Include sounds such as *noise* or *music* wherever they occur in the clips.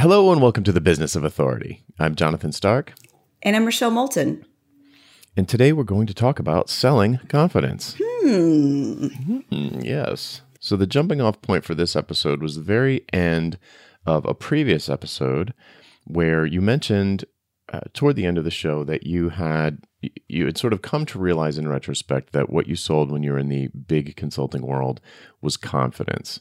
Hello and welcome to the Business of Authority. I'm Jonathan Stark. And I'm Rochelle Moulton. And today we're going to talk about selling confidence. Hmm. hmm yes. So the jumping off point for this episode was the very end of a previous episode where you mentioned uh, toward the end of the show that you had you had sort of come to realize in retrospect that what you sold when you were in the big consulting world was confidence.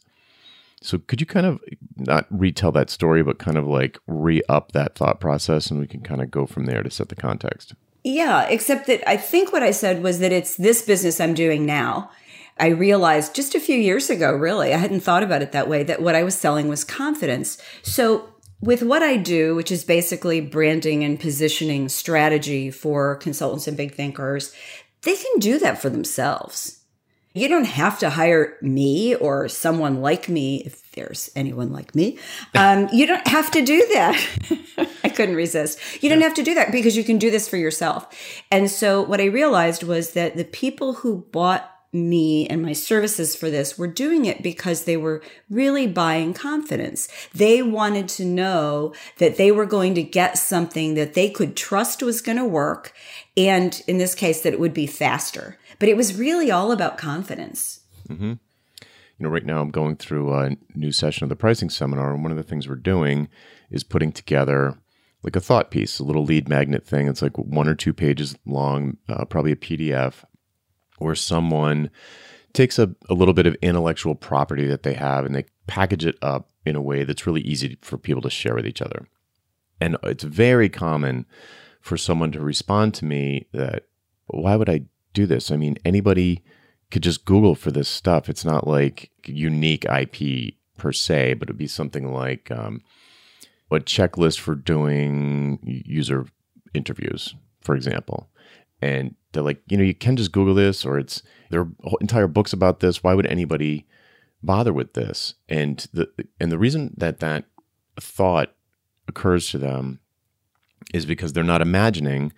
So could you kind of not retell that story, but kind of like re up that thought process, and we can kind of go from there to set the context. Yeah, except that I think what I said was that it's this business I'm doing now. I realized just a few years ago, really, I hadn't thought about it that way, that what I was selling was confidence. So with what I do, which is basically branding and positioning strategy for consultants and big thinkers, they can do that for themselves. You don't have to hire me or someone like me, if there's anyone like me. Um, you don't have to do that. *laughs* I couldn't resist. You don't have to do that because you can do this for yourself. And so what I realized was that the people who bought me and my services for this were doing it because they were really buying confidence. They wanted to know that they were going to get something that they could trust was going to work. And in this case, that it would be faster. But it was really all about confidence. Mm-hmm. You know, right now I'm going through a new session of the pricing seminar, and one of the things we're doing is putting together like a thought piece, a little lead magnet thing. It's like one or two pages long, uh, probably a PDF where someone takes a, a little bit of intellectual property that they have and they package it up in a way that's really easy for people to share with each other. And it's very common for someone to respond to me that, why would I do this? I mean, anybody could just Google for this stuff. It's not like unique IP per se, but it'd be something like um, a checklist for doing user interviews, for example. And they're like, you know, you can just Google this, or it's there are entire books about this. Why would anybody bother with this? And the and the reason that that thought occurs to them is because they're not imagining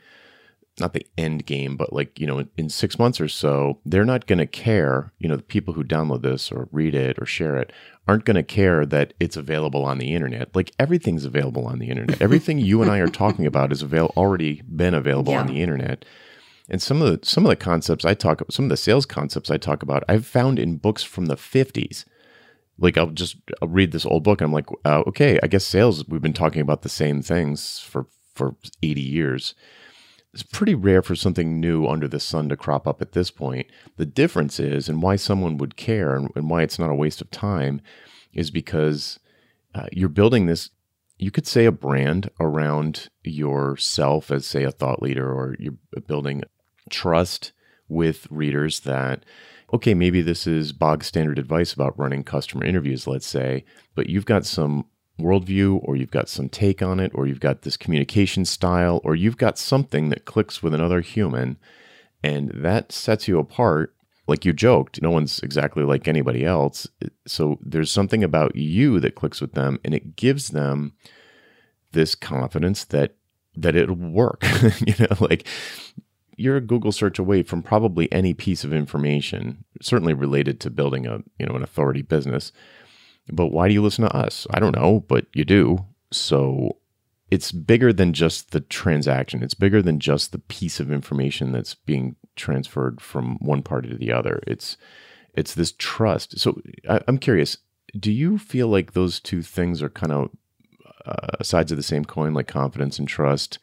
not the end game, but like, you know, in, in six months or so, they're not going to care. You know, the people who download this or read it or share it aren't going to care that it's available on the internet. Like everything's available on the internet. *laughs* Everything you and I are talking about is avail- already been available yeah. on the internet. And some of the some of the concepts I talk some of the sales concepts I talk about I've found in books from the 50s. Like I'll just I'll read this old book and I'm like, uh, okay, I guess sales we've been talking about the same things for for 80 years. It's pretty rare for something new under the sun to crop up at this point. The difference is, and why someone would care and, and why it's not a waste of time, is because uh, you're building this you could say a brand around yourself as say a thought leader or you're building trust with readers that okay maybe this is bog standard advice about running customer interviews let's say but you've got some worldview or you've got some take on it or you've got this communication style or you've got something that clicks with another human and that sets you apart like you joked, no one's exactly like anybody else. So there's something about you that clicks with them and it gives them this confidence that that it'll work. *laughs* you know, like you're a Google search away from probably any piece of information, certainly related to building a, you know, an authority business. But why do you listen to us? I don't know, but you do. So it's bigger than just the transaction. It's bigger than just the piece of information that's being transferred from one party to the other. It's it's this trust. So I, am curious. Do you feel like those two things are kind of uh, sides of the same coin, like confidence and trust?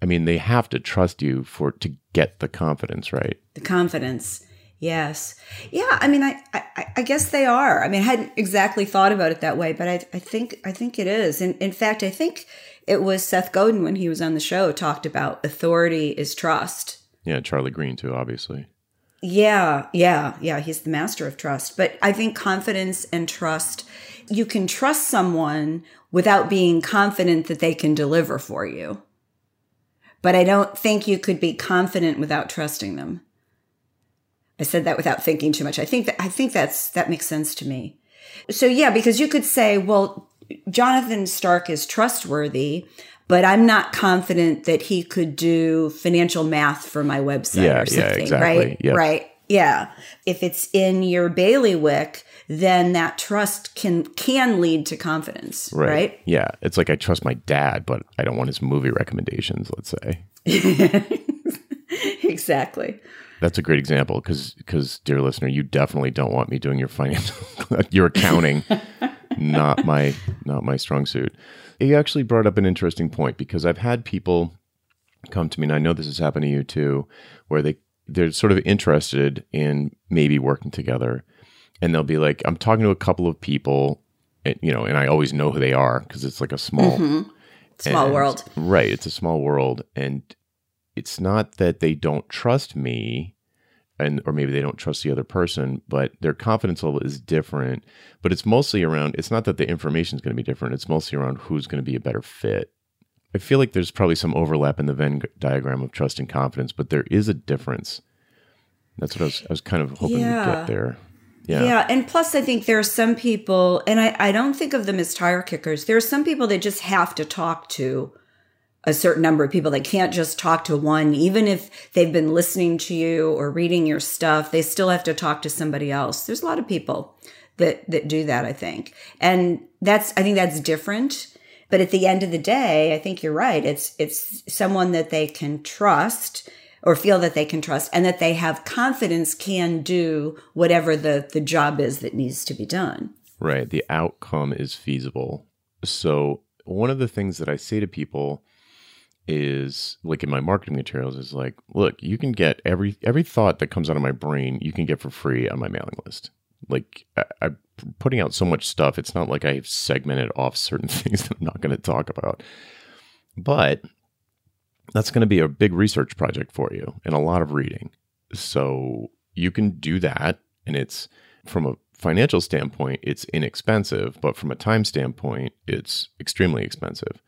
I mean, they have to trust you for to get the confidence, right? The confidence. Yes. Yeah. I mean, I, I, I, guess they are. I mean, I hadn't exactly thought about it that way, but I, I think, I think it is. And in fact, I think it was Seth Godin when he was on the show talked about authority is trust. Yeah. Charlie Green too, obviously. Yeah. Yeah. Yeah. He's the master of trust. But I think confidence and trust, you can trust someone without being confident that they can deliver for you. But I don't think you could be confident without trusting them. I said that without thinking too much. I think that I think that's that makes sense to me. So yeah, because you could say, well, Jonathan Stark is trustworthy, but I'm not confident that he could do financial math for my website yeah, or something, yeah, exactly. right? Yep. Right. Yeah. If it's in your bailiwick, then that trust can can lead to confidence, right? right? Yeah, it's like I trust my dad, but I don't want his movie recommendations. Let's say. *laughs* exactly. That's a great example because because dear listener, you definitely don't want me doing your financial *laughs* your accounting. not my not my strong suit. You actually brought up an interesting point because I've had people come to me, and I know this has happened to you too, where they they're sort of interested in maybe working together, and they'll be like, "I'm talking to a couple of people, and, you know, and I always know who they are because it's like a small mm-hmm. small and, world, right? It's a small world, and it's not that they don't trust me." And or maybe they don't trust the other person but their confidence level is different but it's mostly around it's not that the information is going to be different it's mostly around who's going to be a better fit I feel like there's probably some overlap in the Venn diagram of trust and confidence, but there is a difference. That's what I was, I was kind of hoping yeah. to get there. Yeah. Yeah. And plus, I think there are some people, and I, I don't think of them as tire kickers. There are some people that just have to talk to a certain number of people. They can't just talk to one, even if they've been listening to you or reading your stuff, they still have to talk to somebody else. There's a lot of people that, that do that, I think. And that's, I think that's different but at the end of the day, I think you're right. It's it's someone that they can trust or feel that they can trust and that they have confidence can do whatever the the job is that needs to be done. Right. The outcome is feasible. So one of the things that I say to people is like in my marketing materials is like, look, you can get every every thought that comes out of my brain, you can get for free on my mailing list. Like I, I putting out so much stuff, it's not like I've segmented off certain *laughs* things that I'm not going to talk about. But that's going to be a big research project for you and a lot of reading. So you can do that. And it's from a financial standpoint, it's inexpensive, but from a time standpoint, it's extremely expensive.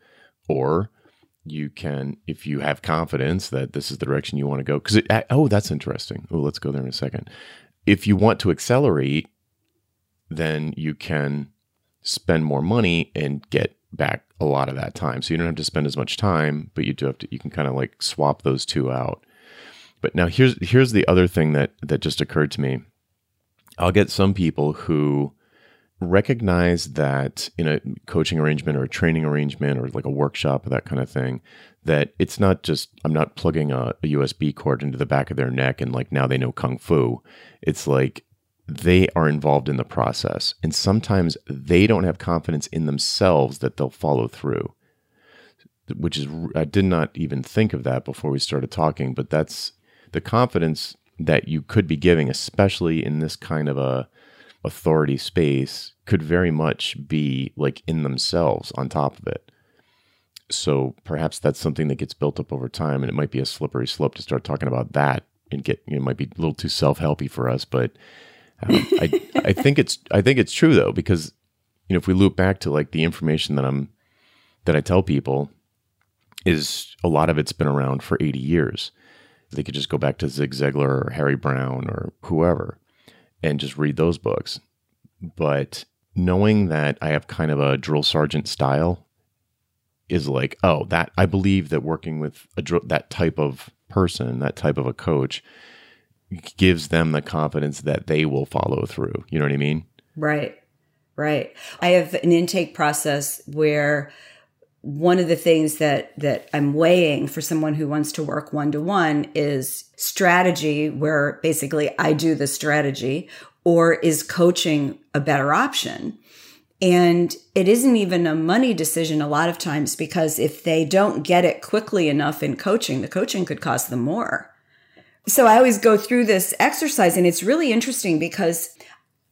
Or you can, if you have confidence that this is the direction you want to go, because oh, that's interesting. Oh, let's go there in a second. If you want to accelerate then you can spend more money and get back a lot of that time. So you don't have to spend as much time, but you do have to you can kind of like swap those two out. But now here's here's the other thing that that just occurred to me. I'll get some people who recognize that in a coaching arrangement or a training arrangement or like a workshop or that kind of thing that it's not just i'm not plugging a, a, usb cord into the back of their neck and like now they know kung fu it's like they are involved in the process. And sometimes they don't have confidence in themselves that they'll follow through, which is, I did not even think of that before we started talking, but that's the confidence that you could be giving, especially in this kind of a authority space, could very much be like in themselves on top of it. So perhaps that's something that gets built up over time, and it might be a slippery slope to start talking about that and get you know, it might be a little too self helpy for us, but um, I I think it's I think it's true though because you know if we loop back to like the information that I'm that I tell people is a lot of it's been around for 80 years. They could just go back to Zig Ziglar or Harry Browne or whoever and just read those books. But knowing that I have kind of a drill sergeant style is like, oh, that I believe that working with a that type of person, that type of a coach gives them the confidence that they will follow through. You know what I mean? Right. Right. I have an intake process where one of the things that that I'm weighing for someone who wants to work one to one is strategy where basically I do the strategy or is coaching a better option? And it isn't even a money decision a lot of times because if they don't get it quickly enough in coaching, the coaching could cost them more. So I always go through this exercise and it's really interesting because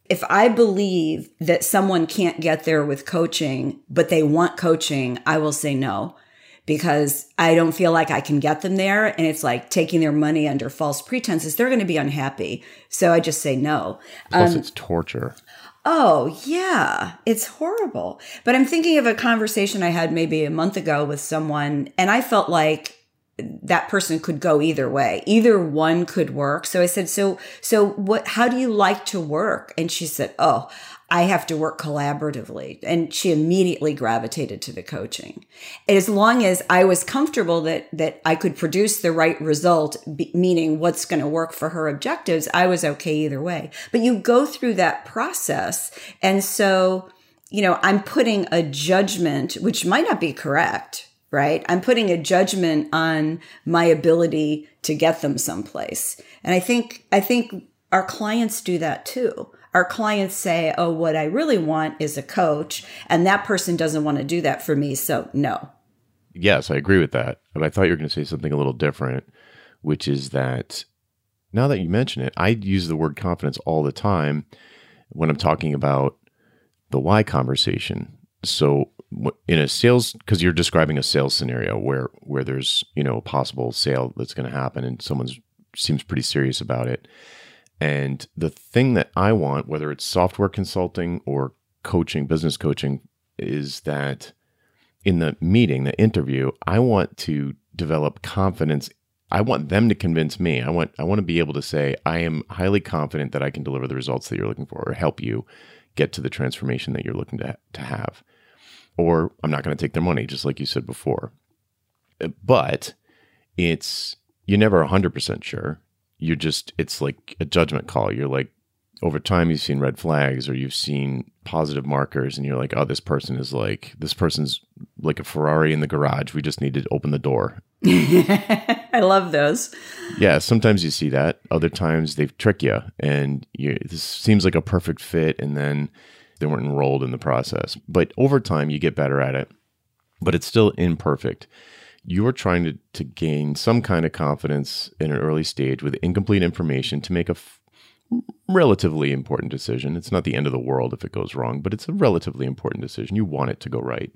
if I believe that someone can't get there with coaching, but they want coaching, I will say no because I don't feel like I can get them there. And it's like taking their money under false pretenses. They're going to be unhappy. So I just say no. Plus, um, it's torture. Oh, yeah, it's horrible. But I'm thinking of a conversation I had maybe a month ago with someone, and I felt like that person could go either way. Either one could work. So I said, "So so what how do you like to work?" And she said, "Oh, I have to work collaboratively. And she immediately gravitated to the coaching. As long as I was comfortable that, that I could produce the right result, meaning what's going to work for her objectives, I was okay either way. But you go through that process. And so, you know, I'm putting a judgment, which might not be correct, right? I'm putting a judgment on my ability to get them someplace. And I think, I think our clients do that too our clients say, Oh, what I really want is a coach. And that person doesn't want to do that for me. So, no. Yes, I agree with that. But I thought you were going to say something a little different, which is that now that you mention it, I use the word confidence all the time when I'm talking about the why conversation. So, in a sales because you're describing a sales scenario where where there's you know a possible sale that's going to happen and someone seems pretty serious about it and the thing that I want, whether it's software consulting or coaching, business coaching, is that in the meeting, the interview, I want to develop confidence. I want them to convince me. I want I want to be able to say I am highly confident that I can deliver the results that you're looking for or help you get to the transformation that you're looking to to have. Or I'm not going to take their money just like you said before. Uh, but it's you're never 100% sure you're just it's like a judgment call. You're like over time you've seen red flags or you've seen positive markers and you're like, oh, this person is like this person's like a Ferrari in the garage. We just need to open the door. *laughs* I love those. Yeah, sometimes you see that. Other times they trick you and you this seems like a perfect fit and then they weren't enrolled in the process. But over time you get better at it. But it's still imperfect you're trying to, to gain some kind of confidence in an early stage with incomplete information to make a f- relatively important decision. It's not the end of the world if it goes wrong, but it's a relatively important decision. You want it to go right.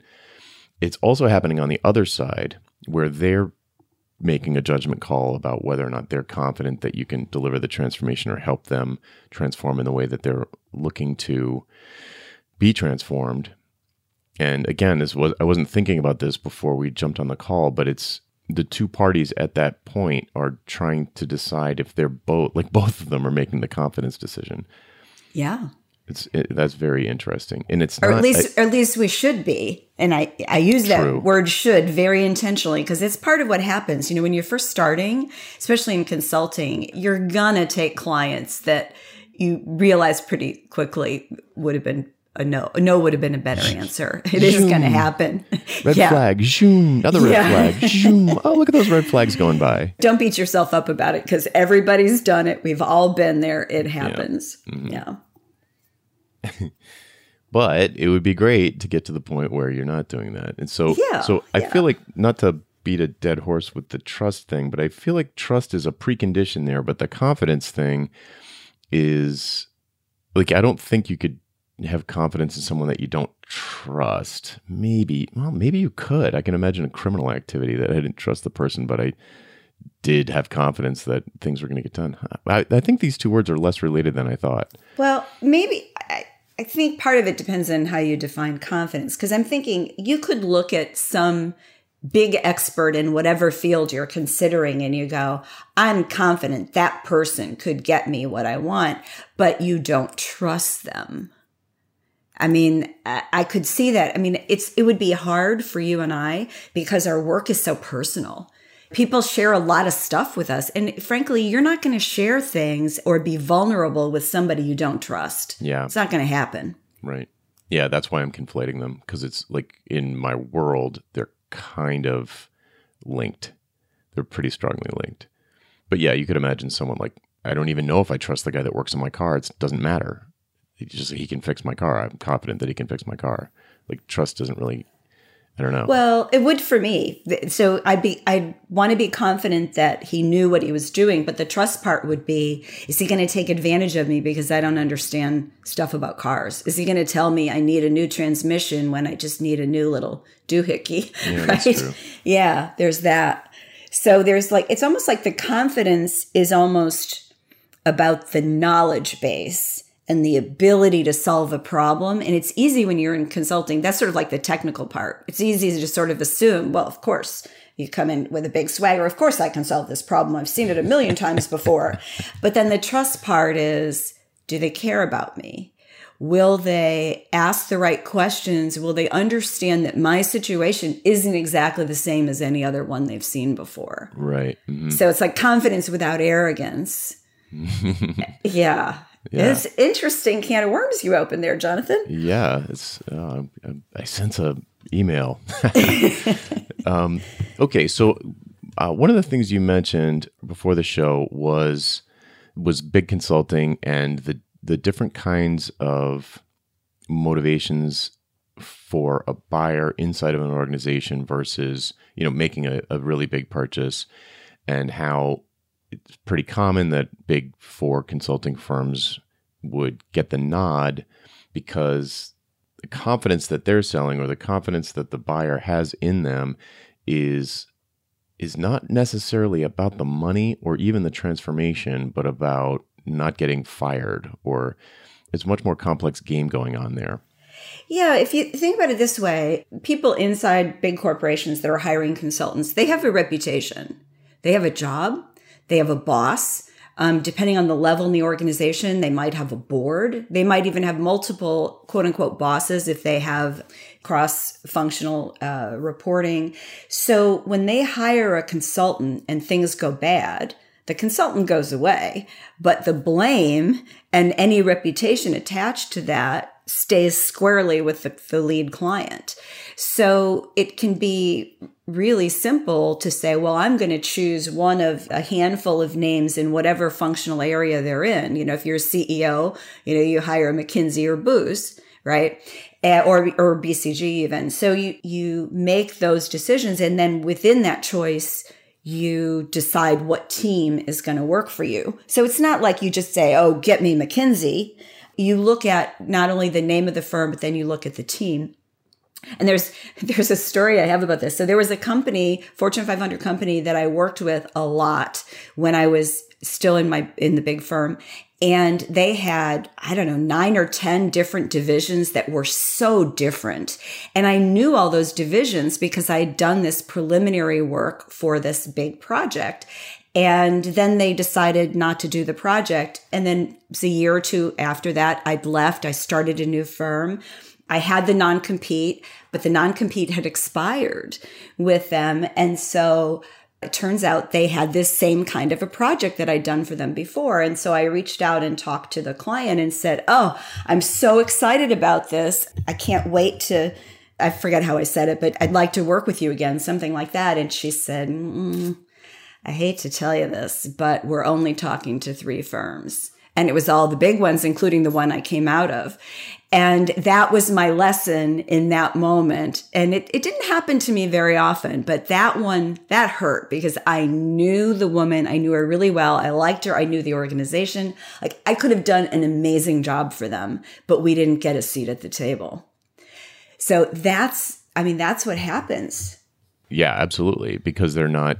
It's also happening on the other side where they're making a judgment call about whether or not they're confident that you can deliver the transformation or help them transform in the way that they're looking to be transformed and again, this was I wasn't thinking about this before we jumped on the call, but it's the two parties at that point are trying to decide if they're both like both of them are making the confidence decision. Yeah. It's it, that's very interesting, and it's or not, at least I, or at least we should be. And I I use that word "should" very intentionally because it's part of what happens. You know, when you're first starting, especially in consulting, you're gonna take clients that you realize pretty quickly would have been a no. A no would have been a better answer. *laughs* It is going to happen. *laughs* Red yeah. flag. Zoom. Another red yeah. flag. Zoom. Oh, look at those red flags going by. *laughs* Don't beat yourself up about it because everybody's done it. We've all been there. It happens. Yeah. Mm-hmm. yeah. *laughs* but it would be great to get to the point where you're not doing that. And so, yeah, so I feel like not to beat a dead horse with the trust thing, but I feel like trust is a precondition there. But the confidence thing is like I don't think you could have confidence in someone that you don't trust. Maybe, well, maybe you could. I can imagine a criminal activity that I didn't trust the person, but I did have confidence that things were going to get done. I, I, think these two words are less related than I thought. Well, maybe I, I think part of it depends on how you define confidence. Because I'm thinking you could look at some big expert in whatever field you're considering and you go, I'm confident that person could get me what I want, but you don't trust them. I mean, I could see that. I mean, it's it would be hard for you and I because our work is so personal. People share a lot of stuff with us, and frankly, you're not going to share things or be vulnerable with somebody you don't trust. Yeah, it's not going to happen. Right. Yeah, that's why I'm conflating them because it's like in my world they're kind of linked. They're pretty strongly linked. But yeah, you could imagine someone like I don't even know if I trust the guy that works on my car. It doesn't matter. He just he can fix my car. I'm confident that he can fix my car. Like trust doesn't really I don't know. Well, it would for me. So I'd be I'd want to be confident that he knew what he was doing, but the trust part would be is he going to take advantage of me because I don't understand stuff about cars? Is he going to tell me I need a new transmission when I just need a new little doohickey? Yeah, *laughs* right? Yeah, there's that. So there's like it's almost like the confidence is almost about the knowledge base and the ability to solve a problem. And it's easy when you're in consulting. That's sort of like the technical part. It's easy to just sort of assume, well, of course, you come in with a big swagger. Of course, I can solve this problem. I've seen it a million *laughs* times before. But then the trust part is, do they care about me? Will they ask the right questions? Will they understand that my situation isn't exactly the same as any other one they've seen before? Right. Mm-hmm. So it's like confidence without arrogance. *laughs* yeah. Yeah. It's interesting can of worms you open there, Jonathan. Yeah, it's. Uh, I sense a email. *laughs* um, okay, so uh, one of the things you mentioned before the show was was big consulting and the the different kinds of motivations for a buyer inside of an organization versus you know making a, a really big purchase and how it's pretty common that big four consulting firms would get the nod because the confidence that they're selling or the confidence that the buyer has in them is is not necessarily about the money or even the transformation but about not getting fired or it's much more complex game going on there yeah, if you think about it this way, people inside big corporations that are hiring consultants, they have a reputation. They have a job, they have a boss, um, depending on the level in the organization, they might have a board. They might even have multiple quote unquote bosses if they have cross functional uh, reporting. So when they hire a consultant and things go bad, the consultant goes away, but the blame and any reputation attached to that stays squarely with the, the lead client. So it can be really simple to say, well, I'm going to choose one of a handful of names in whatever functional area they're in. You know, if you're a CEO, you know, you hire McKinsey or Booz, right? Eh, or or BCG even. So you you make those decisions, and then within that choice, you decide what team is going to work for you. So it's not like you just say, "Oh, get me McKinsey." You look at not only the name of the firm, but then you look at the team. And there's *laughs* there's a story I have about this. So there was a company, Fortune 500 company that I worked with a lot when I was still in my in the big firm. And they had i don't know 9 or 10 different divisions that were so different. And i knew all those divisions because i had done this preliminary work for this big project. And then they decided not to do the project. And then a year or two after that i'd left. I started a new firm I had the non compete, but the non compete had expired with them. And so it turns out they had this same kind of a project that I'd done for them before. And so I reached out and talked to the client and said, Oh, I'm so excited about this. I can't wait to, I forget how I said it, but I'd like to work with you again, something like that. And she said, mm, I hate to tell you this, but we're only talking to three firms. And it was all the big ones, including the one I came out of. And that was my lesson in that moment. And it, it didn't happen to me very often, but that one, that hurt because I knew the woman. I knew her really well. I liked her. I knew the organization. Like I could have done an amazing job for them, but we didn't get a seat at the table. So that's, I mean, that's what happens. Yeah, absolutely. Because they're not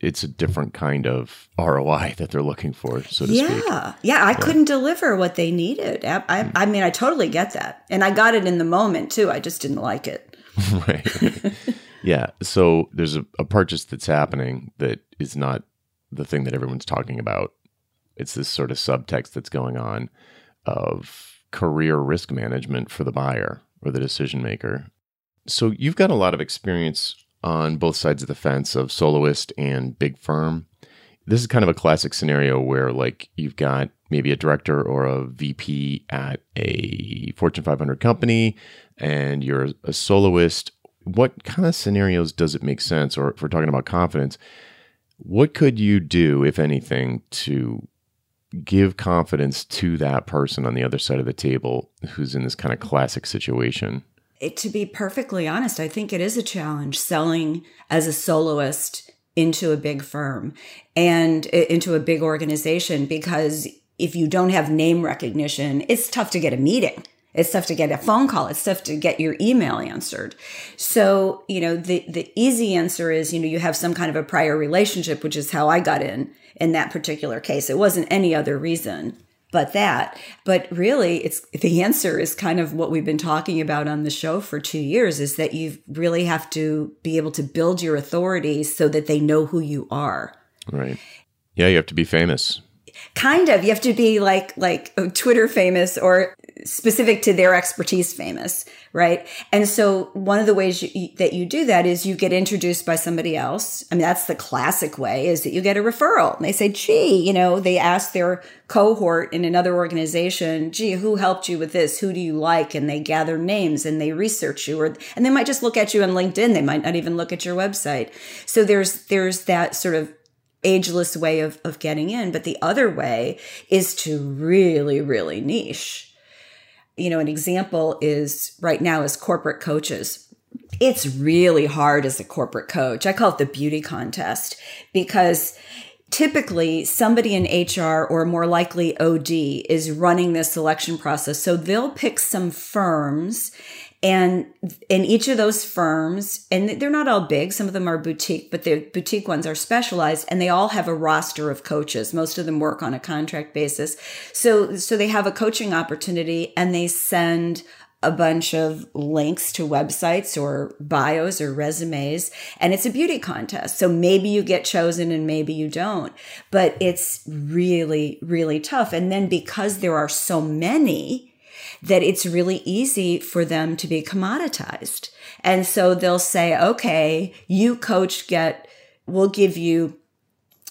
it's a different kind of ROI *laughs* that they're looking for, so to yeah. speak. Yeah, yeah. I couldn't deliver what they needed. I, I, hmm. I, mean, I totally get that, and I got it in the moment too. I just didn't like it. *laughs* right. yeah. So there's a, a purchase that's happening that is not the thing that everyone's talking about. It's this sort of subtext that's going on of career risk management for the buyer or the decision maker. So you've got a lot of experience on both sides of the fence of soloist and big firm. This is kind of a classic scenario where, like, you've got maybe a director or a VP at a Fortune 500 company and you're a soloist. What kind of scenarios does it make sense? Or if we're talking about confidence, what could you do, if anything, to give confidence to that person on the other side of the table who's in this kind of classic situation? It, to be perfectly honest, I think it is a challenge selling as a soloist into a big firm and eh, into a big organization because if you don't have name recognition, it's tough to get a meeting. It's tough to get a phone call. It's tough to get your email answered. So, you know, the, the easy answer is, you know, you have some kind of a prior relationship, which is how I got in in that particular case. It wasn't any other reason but that. But really, it's the answer is kind of what we've been talking about on the show for two years is that you really have to be able to build your authority so that they know who you are. Right. Yeah, you have to be famous. Kind of. You have to be like like oh, Twitter famous or specific to their expertise famous, right? And so one of the ways you, that you do that is you get introduced by somebody else. I mean, that's the classic way is that you get a referral and they say, gee, you know, they ask their cohort in another organization, gee, who helped you with this? Who do you like? And they gather names and they research you or, and they might just look at you on LinkedIn. They might not even look at your website. So there's, there's that sort of ageless way of, of getting in. But the other way is to really, really niche. You know, an example is right now is corporate coaches. It's really hard as a corporate coach. I call it the beauty contest because typically somebody in HR or more likely OD is running this selection process. So they'll pick some firms and in each of those firms, and they're not all big, some of them are boutique, but the boutique ones are specialized and they all have a roster of coaches. Most of them work on a contract basis. So, so they have a coaching opportunity and they send a bunch of links to websites or bios or resumes and it's a beauty contest. So maybe you get chosen and maybe you don't, but it's really, really tough. And then because there are so many, that it's really easy for them to be commoditized. And so they'll say, okay, you coach get, we'll give you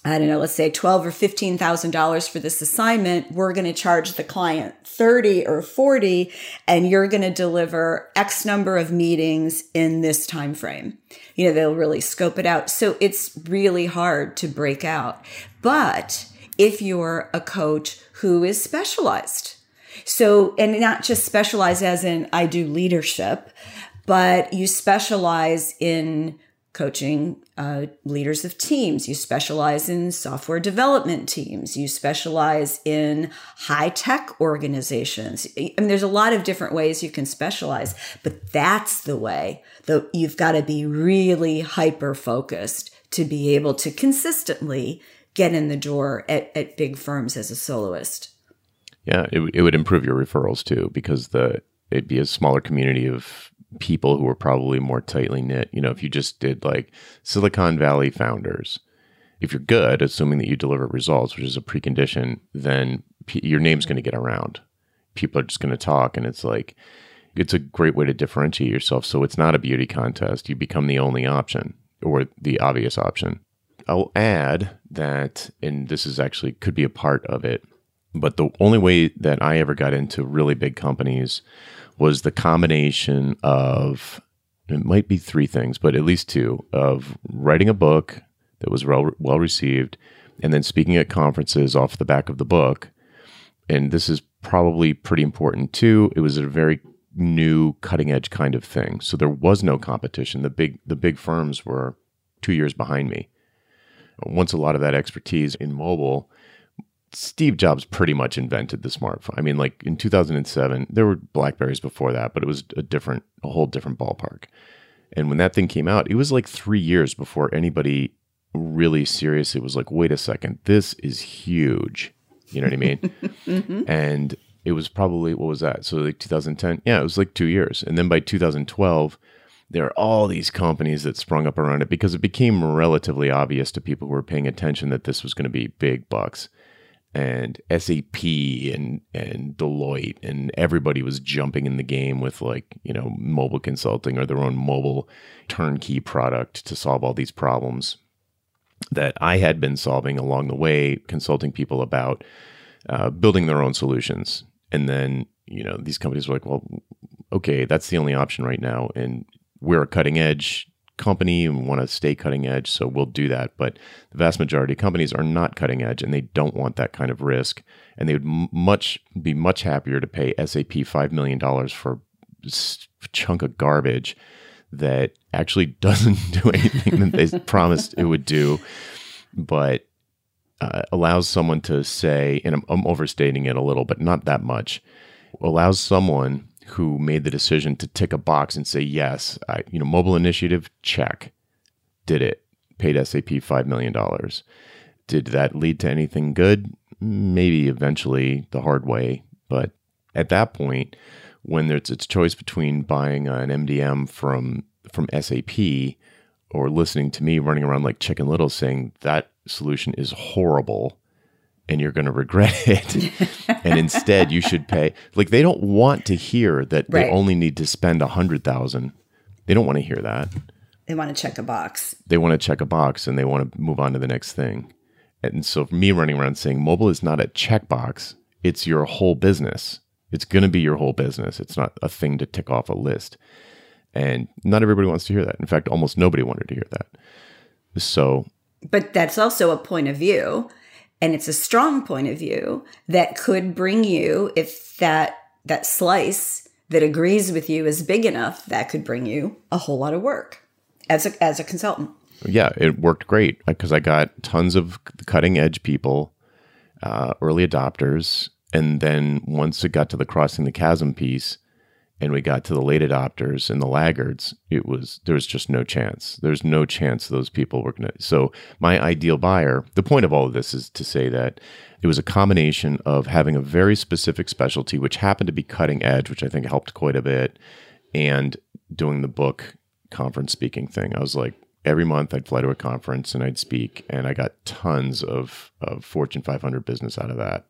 I don't know, let's say twelve or fifteen thousand dollars for this assignment, we're going to charge the client thirty or forty, and you're going to deliver X number of meetings in this time frame. You know, they'll really scope it out. So it's really hard to break out. But if you're a coach who is specialized, so, and not just specialize as in I do leadership, but you specialize in coaching uh, leaders of teams. You specialize in software development teams. You specialize in high tech organizations. I mean, there's a lot of different ways you can specialize, but that's the way. Though you've got to be really hyper focused to be able to consistently get in the door at, at big firms as a soloist. Yeah, it, it would improve your referrals too because the it'd be a smaller community of people who are probably more tightly knit. You know, if you just did like Silicon Valley founders, if you're good, assuming that you deliver results, which is a precondition, then p- your name's going to get around. People are just going to talk, and it's like it's a great way to differentiate yourself. So it's not a beauty contest; you become the only option or the obvious option. I'll add that, and this is actually could be a part of it but the only way that I ever got into really big companies was the combination of it might be three things, but at least two of writing a book that was well, well received and then speaking at conferences off the back of the book. And this is probably pretty important too. It was a very new cutting edge kind of thing. So there was no competition. The big the big firms were 2 years behind me. Once a lot of that expertise in mobile Steve Jobs pretty much invented the smartphone. I mean, like in 2007, there were Blackberries before that, but it was a different, a whole different ballpark. And when that thing came out, it was like three years before anybody really seriously was like, wait a second, this is huge. You know what I mean? *laughs* mm-hmm. And it was probably, what was that? So like 2010? Yeah, it was like two years. And then by 2012, there are all these companies that sprung up around it because it became relatively obvious to people who were paying attention that this was going to be big bucks and SAP and and Deloitte and everybody was jumping in the game with like you know mobile consulting or their own mobile turnkey product to solve all these problems that I had been solving along the way, consulting people about uh, building their own solutions. And then you know these companies were like, well, okay, that's the only option right now, and we're a cutting edge company and want to stay cutting edge, so we'll do that. But the vast majority of companies are not cutting edge, and they don't want that kind of risk, and they would much be much happier to pay SAP five million dollars for a chunk of garbage that actually *laughs* doesn't do anything that they *laughs* promised it would do, but uh, allows someone to say, and I'm, I'm overstating it a little, but not that much, allows someone who made the decision to tick a box and say yes I, you know mobile initiative check. Did it. Paid SAP $5 million did that lead to anything good? Maybe eventually the hard way but at that point when there's a choice between buying an mdm from from SAP or listening to me running around like chicken little saying that solution is horrible and you're going to regret *laughs* it. and *laughs* instead, you should pay. Like they don't want to hear that Right. they only need to spend a hundred thousand. They don't want to hear that. They want to check a box. They want to check a box and they want to move on to the next thing. And so, for me running around saying mobile is not a checkbox; it's your whole business. It's going to be your whole business. It's not a thing to tick off a list. And not everybody wants to hear that. In fact, almost nobody wanted to hear that. So But that's also a point of view, and it's a strong point of view that could bring you if that that slice that agrees with you is big enough, that could bring you a whole lot of work as a as a consultant. yeah, it worked great because I got tons of cutting edge people, uh, early adopters, and then once it got to the crossing the chasm piece, and we got to the late adopters and the laggards, it was there was just no chance. There's no chance those people were gonna. So my ideal buyer. The point of all of this is to say that it was a combination of having a very specific specialty, which happened to be cutting edge, which I think helped quite a bit, and doing the book conference speaking thing. I was like, every month I'd fly to a conference and I'd speak, and I got tons of, of Fortune 500 business out of that.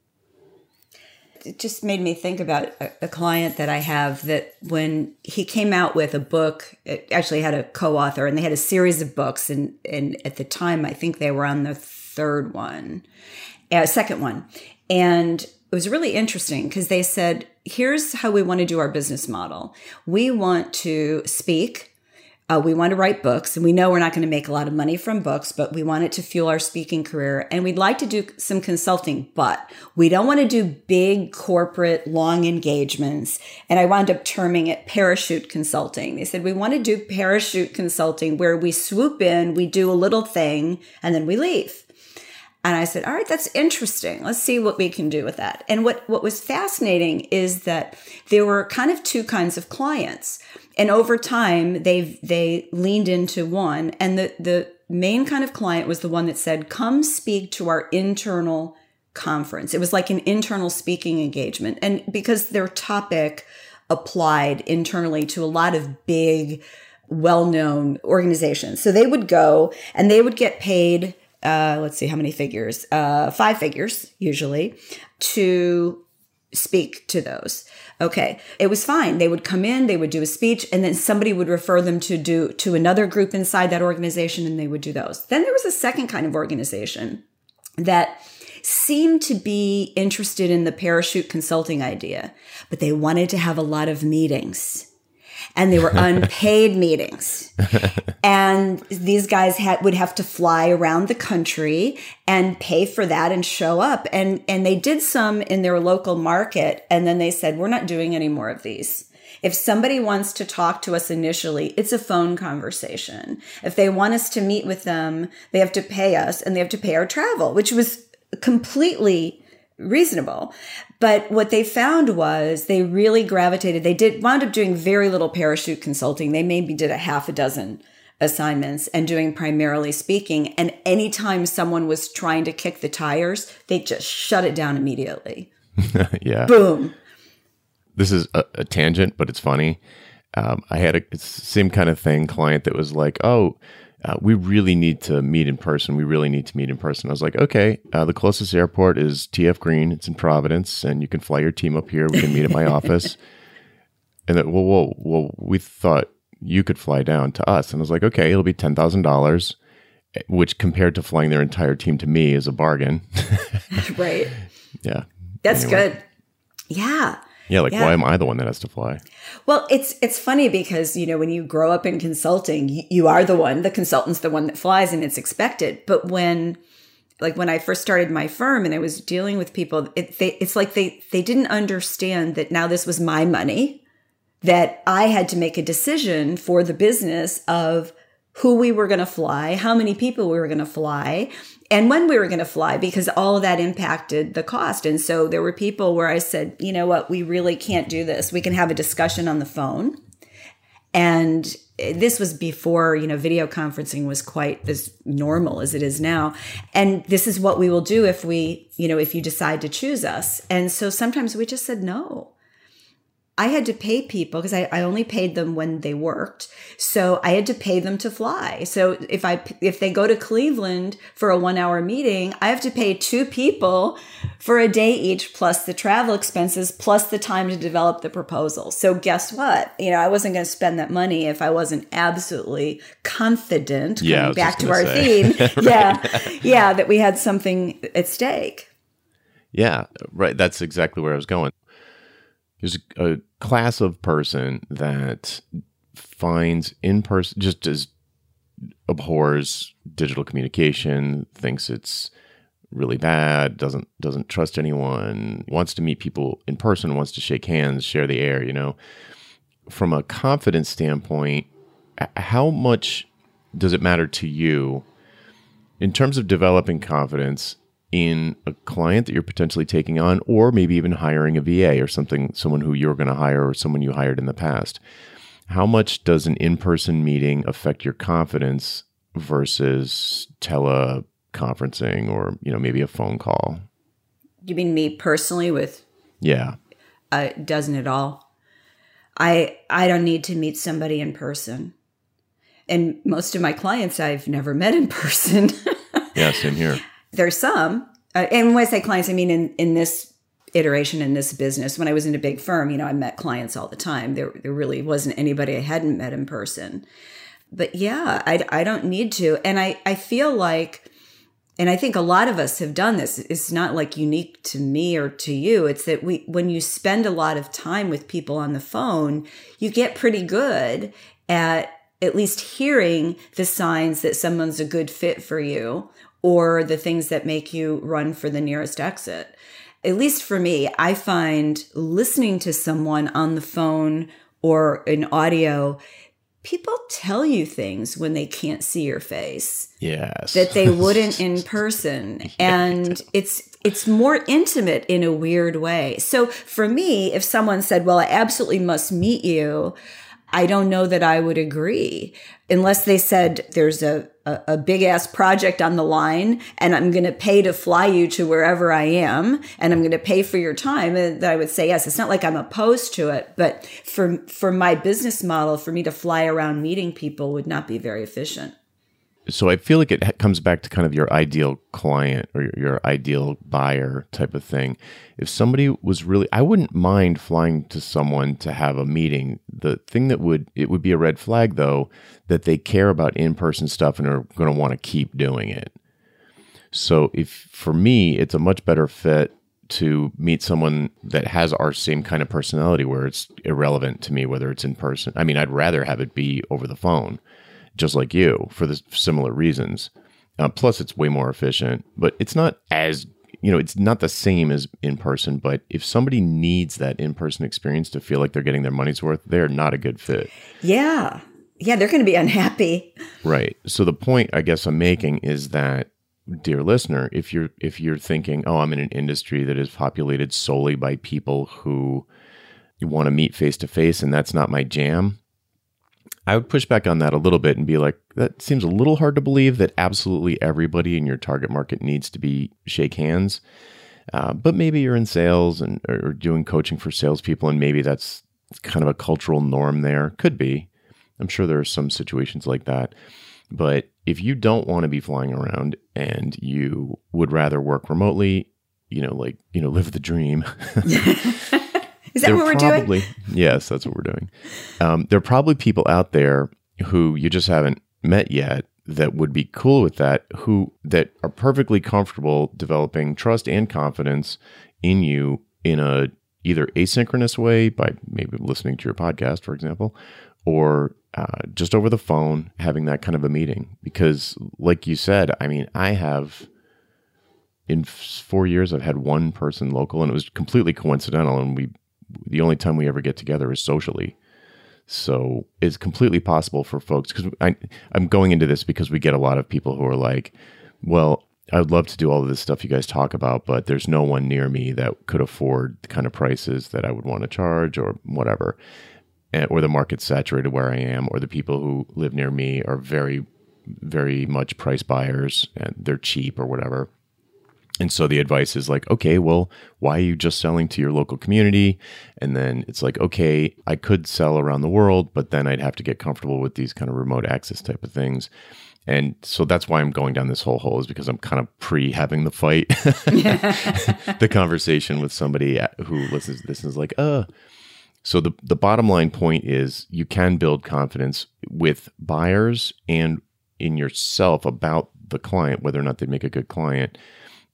It just made me think about a, a client that I have that when he came out with a book, it actually had a co-author and they had a series of books and and at the time I think they were on the third one, uh, second one. And it was really interesting because they said, here's how we want to do our business model. We want to speak uh, we want to write books, and we know we're not going to make a lot of money from books, but we want it to fuel our speaking career. And we'd like to do some consulting, but we don't want to do big corporate long engagements. And I wound up terming it parachute consulting. They said, we want to do parachute consulting where we swoop in, we do a little thing, and then we leave. And I said, all right, that's interesting. Let's see what we can do with that. And what, what was fascinating is that there were kind of two kinds of clients. And over time, they they leaned into one. And the, the main kind of client was the one that said, come speak to our internal conference. It was like an internal speaking engagement. And because their topic applied internally to a lot of big, well known organizations. So they would go and they would get paid uh, let's see how many figures, uh, five figures usually, to speak to those. Okay, it was fine. They would come in, they would do a speech, and then somebody would refer them to do to another group inside that organization, and they would do those. Then there was a second kind of organization that seemed to be interested in the parachute consulting idea, but they wanted to have a lot of meetings and they were *laughs* unpaid meetings. *laughs* And these guys had would have to fly around the country and pay for that and show up. And and they did some in their local market and then they said, "We're not doing any more of these." If somebody wants to talk to us initially, it's a phone conversation. If they want us to meet with them, they have to pay us and they have to pay our travel, which was completely reasonable. But what they found was they really gravitated. They did wound up doing very little parachute consulting. They maybe did a half a dozen assignments and doing primarily speaking. And anytime someone was trying to kick the tires, they just shut it down immediately. *laughs* yeah. Boom. This is a, a tangent, but it's funny. Um, I had a same kind of thing client that was like, oh, uh, we really need to meet in person. We really need to meet in person. I was like, okay, uh, the closest airport is TF Green. It's in Providence, and you can fly your team up here. We can meet at my *laughs* office. And then, whoa, whoa, whoa, we thought you could fly down to us. And I was like, okay, it'll be ten thousand dollars, which compared to flying their entire team to me is a bargain. *laughs* right. yeah, That's Anyway. good. Yeah. Yeah. Like, Yeah. why am I the one that has to fly? Well, it's it's funny because you know when you grow up in consulting, you, you are the one, the consultant's the one that flies, and it's expected. But when, like when I first started my firm and I was dealing with people, it, they, it's like they they didn't understand that now this was my money, that I had to make a decision for the business of who we were going to fly, how many people we were going to fly, and when we were going to fly, because all of that impacted the cost. And so there were people where I said, you know what, we really can't do this. We can have a discussion on the phone. And eh, this was before, you know, video conferencing was quite as normal as it is now. And this is what we will do if we, you know, if you decide to choose us. And so sometimes we just said no I had to pay people because I, I only paid them when they worked. So I had to pay them to fly. So if I if they go to Cleveland for a one hour meeting, I have to pay two people for a day each plus the travel expenses plus the time to develop the proposal. So guess what? You know, I wasn't going to spend that money if I wasn't absolutely confident. Yeah, back to our say. theme. *laughs* Yeah, yeah, that we had something at stake. Yeah, right. That's exactly where I was going there's a, a class of person that finds in person just as abhors digital communication, thinks it's really bad, doesn't doesn't trust anyone, wants to meet people in person, wants to shake hands, share the air, you know. From a confidence standpoint, how much does it matter to you in terms of developing confidence in a client that you're potentially taking on, or maybe even hiring a VA or something, someone who you're going to hire or someone you hired in the past. How much does an in person meeting affect your confidence versus teleconferencing or, you know, maybe a phone call? You mean me personally with? Yeah. Uh, doesn't it all? I I don't need to meet somebody in person. And most of my clients I've never met in person. yeah, same here there's some, uh, and when I say clients, I mean in in this iteration in this business. When I was in a big firm, you know, I met clients all the time. There there really wasn't anybody I hadn't met in person. But yeah, I I don't need to, and I I feel like. And I think a lot of us have done this. It's not like unique to me or to you. It's that we, when you spend a lot of time with people on the phone, you get pretty good at at least hearing the signs that someone's a good fit for you or the things that make you run for the nearest exit. At least for me, I find listening to someone on the phone or in audio, people tell you things when they can't see your face. Yes. That they *laughs* wouldn't in person. *laughs* And it's it's more intimate in a weird way. So for me, if someone said, "Well, I absolutely must meet you," I don't know that I would agree unless they said there's a, a, a big ass project on the line and I'm going to pay to fly you to wherever I am and I'm going to pay for your time. Uh, and I would say, yes, it's not like I'm opposed to it, but for, for my business model, for me to fly around meeting people would not be very efficient so I feel like it comes back to kind of your ideal client or your, your, ideal buyer type of thing. If somebody was really, I wouldn't mind flying to someone to have a meeting. The thing that would, it would be a red flag though, that they care about in person stuff and are going to want to keep doing it. So if for me, it's a much better fit to meet someone that has our same kind of personality where it's irrelevant to me whether it's in person. I mean, I'd rather have it be over the phone just like you for the similar reasons. Uh, plus, it's way more efficient, but it's not as you know, it's not the same as in person. But if somebody needs that in person experience to feel like they're getting their money's worth, they're not a good fit. Yeah, yeah, they're going to be unhappy. Right. So the point I guess I'm making is that dear listener if you're if you're thinking oh i'm in an industry that is populated solely by people who you want to meet face to face and that's not my jam I would push back on that a little bit and be like, that seems a little hard to believe that absolutely everybody in your target market needs to be shake hands. Uh, but maybe you're in sales and or doing coaching for salespeople, and maybe that's kind of a cultural norm there. Could be. I'm sure there are some situations like that. But if you don't want to be flying around and you would rather work remotely, you know, like, you know, live the dream. *laughs* *laughs* Is that what we're probably, doing? Yes, that's what we're doing. Um, there are probably people out there who you just haven't met yet that would be cool with that, who that are perfectly comfortable developing trust and confidence in you in a either asynchronous way by maybe listening to your podcast, for example, or uh, just over the phone having that kind of a meeting. Because, like you said, I mean, I have in four years I've had one person local, and it was completely coincidental, and we the only time we ever get together is socially. So it's completely possible for folks because I'm going into this because we get a lot of people who are like, well, I would love to do all of this stuff you guys talk about, but there's no one near me that could afford the kind of prices that I would want to charge or whatever. And, or the market's saturated where I am, or the people who live near me are very, very much price buyers and they're cheap or whatever. And so the advice is like, okay, well, why are you just selling to your local community? And then it's like, okay, I could sell around the world, but then I'd have to get comfortable with these kind of remote access type of things. And so that's why I'm going down this whole hole is because I'm kind of pre having the fight, *laughs* the conversation with somebody who listens to this and is like, uh. So the the bottom line point is you can build confidence with buyers and in yourself about the client, whether or not they make a good client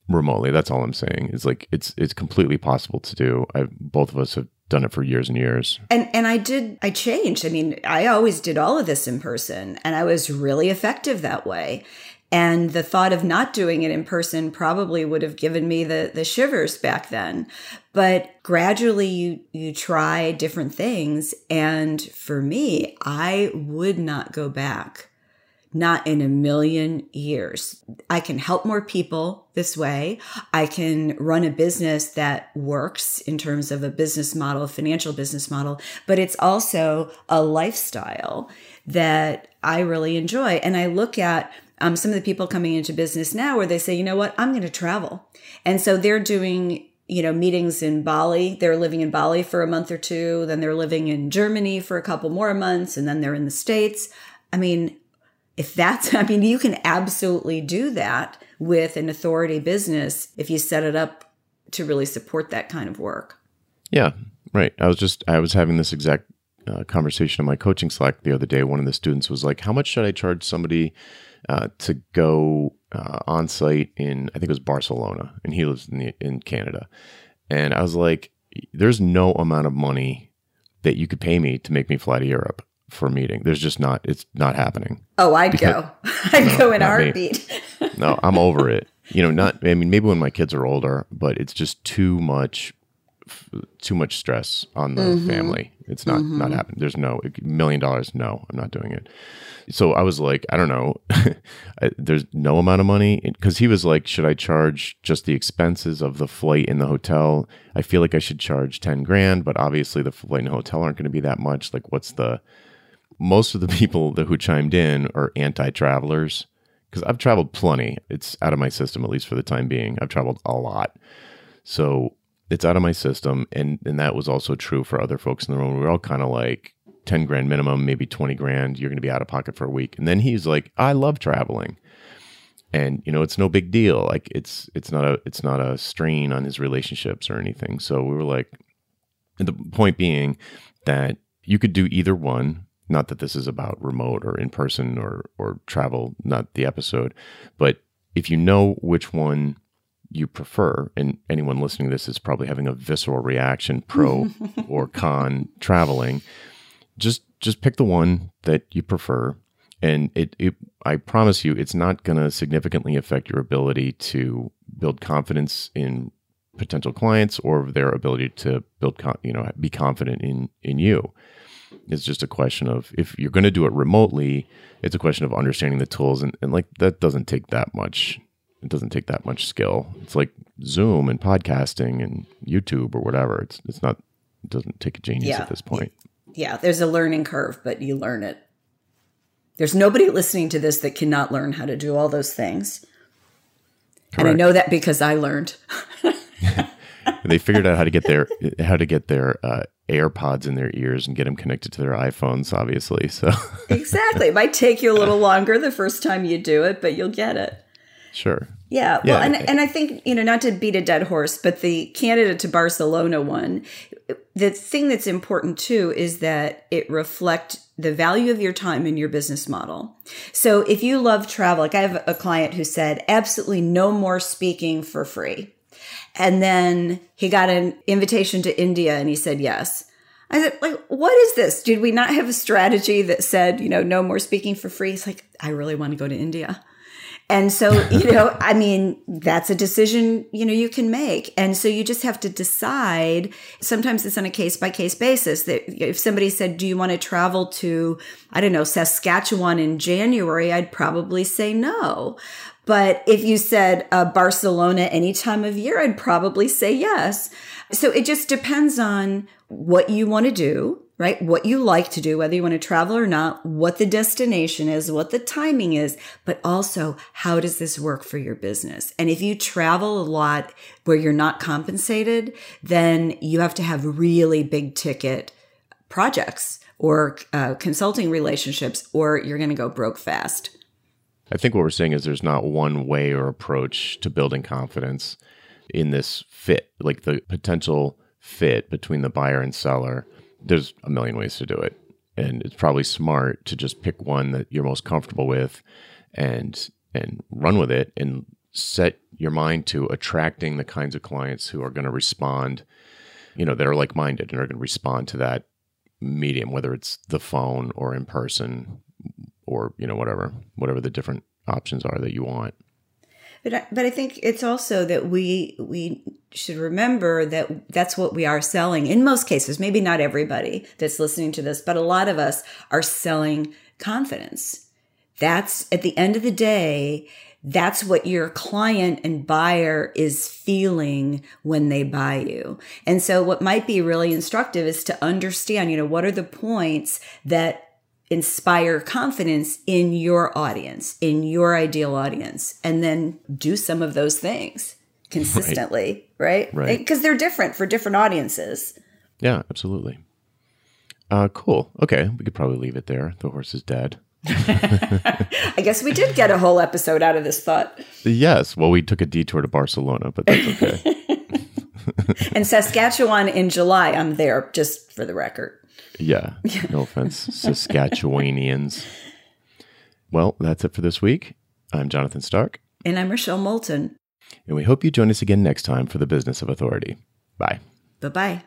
remotely. That's all I'm saying. It's like it's it's completely possible to do. I both of us have done it for years and years. And and I did I changed. I mean, I always did all of this in person and I was really effective that way. And the thought of not doing it in person probably would have given me the the shivers back then. But gradually you you try different things and for me, I would not go back not in a million years. I can help more people this way. I can run a business that works in terms of a business model, a financial business model, but it's also a lifestyle that I really enjoy. And I look at um, some of the people coming into business now where they say, you know what, I'm going to travel. And so they're doing you know meetings in Bali. They're living in Bali for a month or two, then they're living in Germany for a couple more months, and then they're in the States. I mean, if that's, *laughs* I mean, you can absolutely do that with an authority business if you set it up to really support that kind of work. Yeah, right. I was just, I was having this exact uh, conversation in my coaching Slack the other day. One of the students was like, How much should I charge somebody uh, to go uh, on site in, I think it was Barcelona, and he lives in, the, in Canada. And I was like, There's no amount of money that you could pay me to make me fly to Europe for a meeting. There's just not. It's not happening. Oh, I'd because, go. *laughs* I'd no, go in a heartbeat. *laughs* no, I'm over it. You know, not. I mean, maybe when my kids are older, but it's just too much. Too much stress on the mm-hmm. family. It's not mm-hmm. not happening. There's no million dollars. No, I'm not doing it. So I was like, I don't know. *laughs* There's no amount of money because he was like, should I charge just the expenses of the flight and the hotel? I feel like I should charge ten grand, but obviously the flight and hotel aren't going to be that much. Like, what's the most of the people that, who chimed in are anti-travelers because I've traveled plenty. It's out of my system, at least for the time being. I've traveled a lot, so it's out of my system, and and that was also true for other folks in the room. We are all kind of like ten grand minimum, maybe twenty grand. You're going to be out of pocket for a week, and then he's like, "I love traveling." And you know it's no big deal. Like it's it's not a it's not a strain on his relationships or anything. So we were like, the point being that you could do either one not that this is about remote or in person or or travel, not the episode, but if you know which one you prefer, and anyone listening to this is probably having a visceral reaction, pro *laughs* or con traveling, just just pick the one that you prefer, and it, it I promise you, it's not going to significantly affect your ability to build confidence in potential clients or their ability to build, you know, be confident in in you. It's just a question of if you're going to do it remotely, it's a question of understanding the tools, and, and like that doesn't take that much. It doesn't take that much skill. It's like Zoom and podcasting and YouTube or whatever. It's it's not. It doesn't take a genius yeah. at this point. Yeah, there's a learning curve, but you learn it. There's nobody listening to this that cannot learn how to do all those things. Correct. And I know that because I learned. *laughs* *laughs* they figured out how to get their how to get their uh, AirPods in their ears and get them connected to their iPhones, obviously. So *laughs* exactly, it might take you a little longer the first time you do it, but you'll get it. Sure. Yeah. Well, yeah. and and I think you know not to beat a dead horse, but the Canada to Barcelona one, the thing that's important too is that it reflect the value of your time in your business model. So if you love travel, like I have a client who said, absolutely no more speaking for free. And then he got an invitation to India and he said yes. I said, like, what is this? Did we not have a strategy that said, you know, no more speaking for free? He's like, I really want to go to India. And so, *laughs* you know, I mean, that's a decision, you know, you can make. And so you just have to decide. Sometimes it's on a case by case basis that if somebody said, do you want to travel to, I don't know, Saskatchewan in January? I'd probably say no. But if you said uh, Barcelona any time of year, I'd probably say yes. So it just depends on what you want to do, right? What you like to do, whether you want to travel or not, what the destination is, what the timing is, but also how does this work for your business? And if you travel a lot where you're not compensated, then you have to have really big ticket projects or uh, consulting relationships, or you're going to go broke fast. I think what we're saying is there's not one way or approach to building confidence in this fit, like the potential fit between the buyer and seller there's a million ways to do it. And it's probably smart to just pick one that you're most comfortable with and and run with it and set your mind to attracting the kinds of clients who are going to respond, you know, that are like minded and are going to respond to that medium, whether it's the phone or in person or, you know, whatever, whatever the different options are that you want. But I, but I think it's also that we we should remember that that's what we are selling in most cases. Maybe not everybody that's listening to this, but a lot of us are selling confidence. That's at the end of the day, that's what your client and buyer is feeling when they buy you. And so what might be really instructive is to understand, you know, what are the points that inspire confidence in your audience, in your ideal audience, and then do some of those things *laughs* consistently, right? Right. Because right. they're different for different audiences. Yeah, absolutely. Uh, cool. Okay, we could probably leave it there. The horse is dead. *laughs* I guess we did get a whole episode out of this thought. Yes. Well, we took a detour to Barcelona, but that's okay. *laughs* and Saskatchewan in July, I'm there just for the record. Yeah. No offense, *laughs* Saskatchewanians. Well, that's it for this week. I'm Jonathan Stark. And I'm Rochelle Moulton. And we hope you join us again next time for the Business of Authority. Bye. Bye bye.